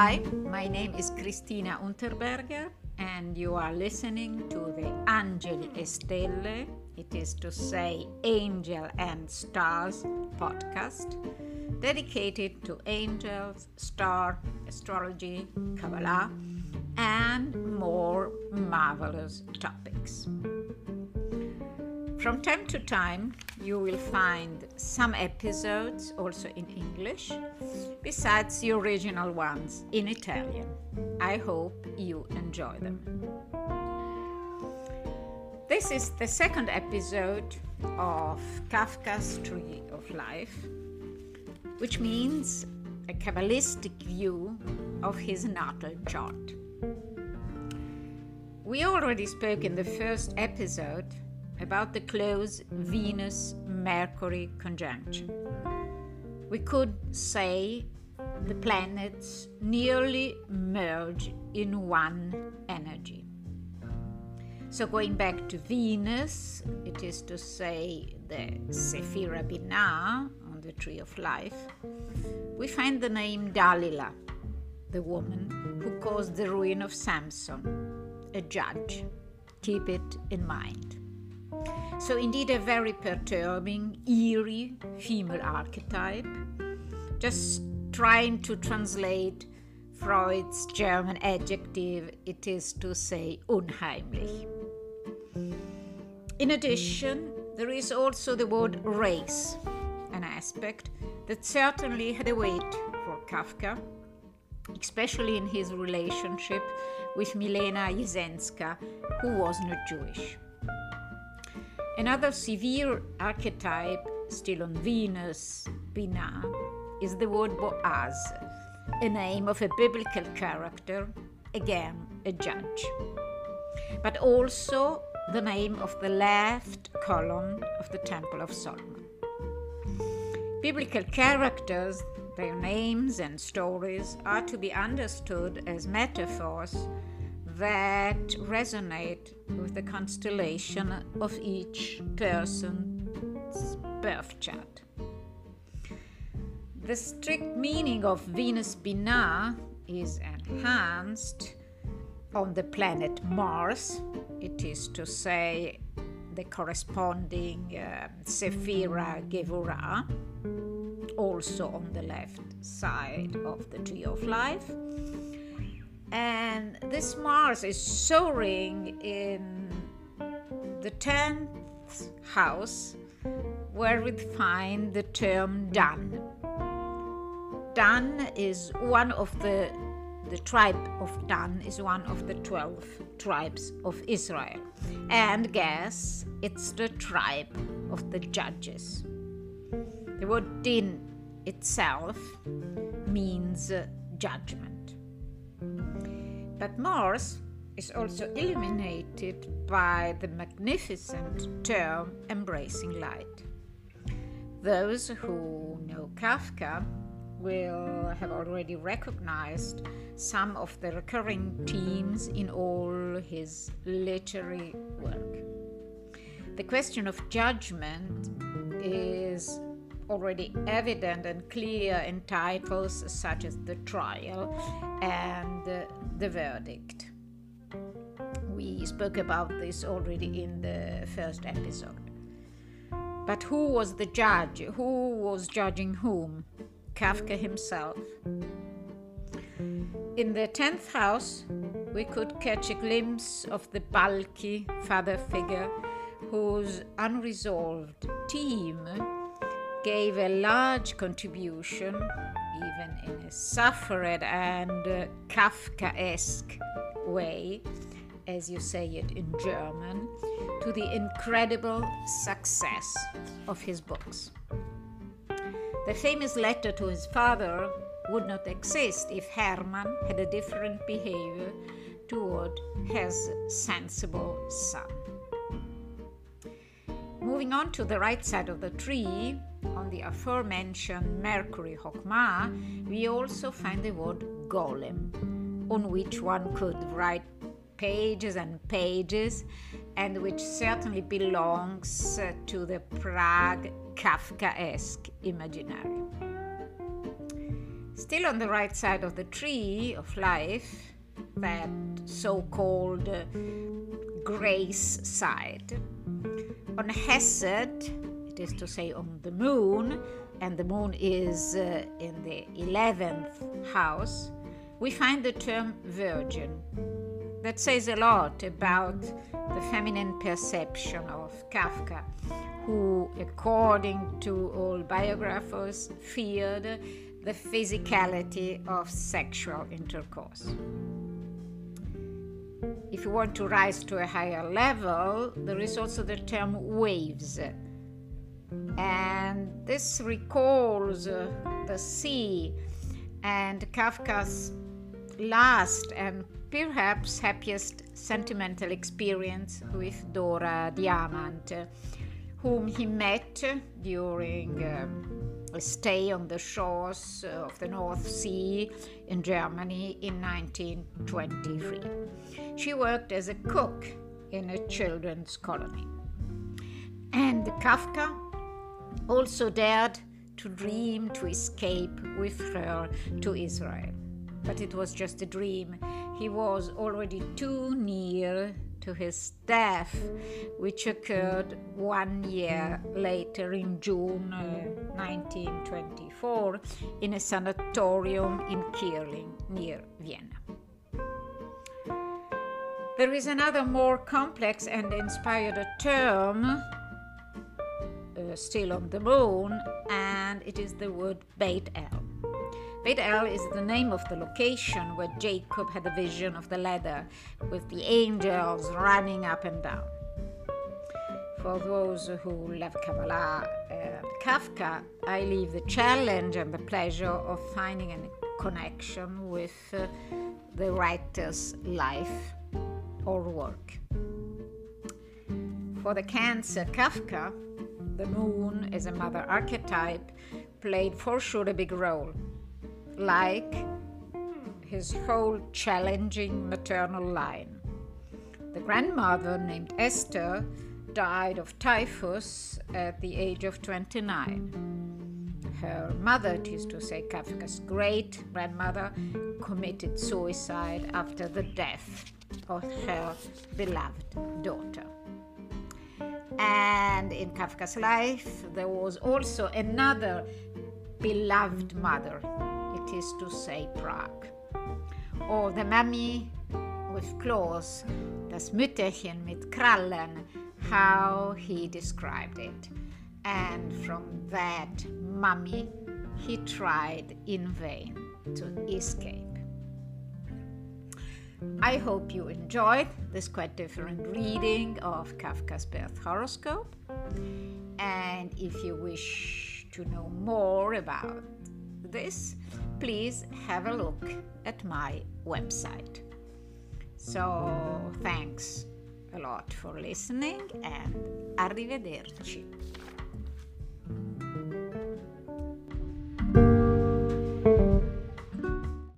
Hi, my name is Christina Unterberger, and you are listening to the Angeli e Stelle, it is to say Angel and Stars podcast, dedicated to angels, star, astrology, Kabbalah, and more marvelous topics. From time to time, you will find some episodes also in English, besides the original ones in Italian. I hope you enjoy them. This is the second episode of Kafka's Tree of Life, which means a Kabbalistic view of his natal chart. We already spoke in the first episode about the close Venus Mercury conjunction. We could say the planets nearly merge in one energy. So, going back to Venus, it is to say the Sephira Binah on the Tree of Life, we find the name Dalila, the woman who caused the ruin of Samson, a judge. Keep it in mind. So, indeed, a very perturbing, eerie female archetype, just trying to translate Freud's German adjective, it is to say unheimlich. In addition, there is also the word race, an aspect that certainly had a weight for Kafka, especially in his relationship with Milena Jesenska, who was not Jewish. Another severe archetype, still on Venus, Binah, is the word Boaz, a name of a biblical character, again a judge, but also the name of the left column of the Temple of Solomon. Biblical characters, their names and stories, are to be understood as metaphors that resonate with the constellation of each person's birth chart. The strict meaning of Venus Binah is enhanced on the planet Mars, it is to say, the corresponding uh, Sephira Gevurah, also on the left side of the Tree of Life and this Mars is soaring in the 10th house, where we find the term Dan. Dan is one of the the tribe of Dan is one of the 12 tribes of Israel. And guess it's the tribe of the judges. The word din itself means uh, judgment. But Mars is also illuminated by the magnificent term embracing light. Those who know Kafka will have already recognized some of the recurring themes in all his literary work. The question of judgment is already evident and clear in titles such as The Trial and uh, The Verdict. We spoke about this already in the first episode. But who was the judge? Who was judging whom? Kafka himself. In the tenth house, we could catch a glimpse of the bulky father figure whose unresolved theme gave a large contribution, even in a suffered and uh, Kafkaesque way, as you say it in German, to the incredible success of his books. The famous letter to his father would not exist if Hermann had a different behavior toward his sensible son. Moving on to the right side of the tree, on the aforementioned Mercury Hokmah, we also find the word golem, on which one could write pages and pages, and which certainly belongs to the Prague Kafkaesque imaginary. Still on the right side of the tree of life, that so called uh, grace side. On Hesed, is to say on the moon, and the moon is uh, in the 11th house, we find the term virgin. That says a lot about the feminine perception of Kafka, who, according to all biographers, feared the physicality of sexual intercourse. If you want to rise to a higher level, there is also the term waves. And this recalls uh, the sea and Kafka's last and perhaps happiest sentimental experience with Dora Diamant, whom he met during um, a stay on the shores of the North Sea in Germany in 1923. She worked as a cook in a children's colony. And Kafka also dared to dream to escape with her to Israel. But it was just a dream. He was already too near to his death, which occurred one year later in June uh, 1924 in a sanatorium in Kierling near Vienna. There is another more complex and inspired term uh, still on the moon, and it is the word Beit El. Beit El is the name of the location where Jacob had a vision of the ladder with the angels running up and down. For those who love Kabbalah and Kafka, I leave the challenge and the pleasure of finding a connection with uh, the writer's life or work. For the Cancer Kafka, the moon as a mother archetype played for sure a big role like his whole challenging maternal line. The grandmother, named Esther, died of typhus at the age of 29. Her mother, it is to say Kafka's great grandmother, committed suicide after the death of her beloved daughter. And in Kafka's life, there was also another beloved mother, it is to say Prague. Or oh, the mummy with claws, das Mütterchen mit Krallen, how he described it. And from that mummy, he tried in vain to escape. I hope you enjoyed this quite different reading of Kafka's birth horoscope. And if you wish to know more about this, please have a look at my website. So, thanks a lot for listening and arrivederci.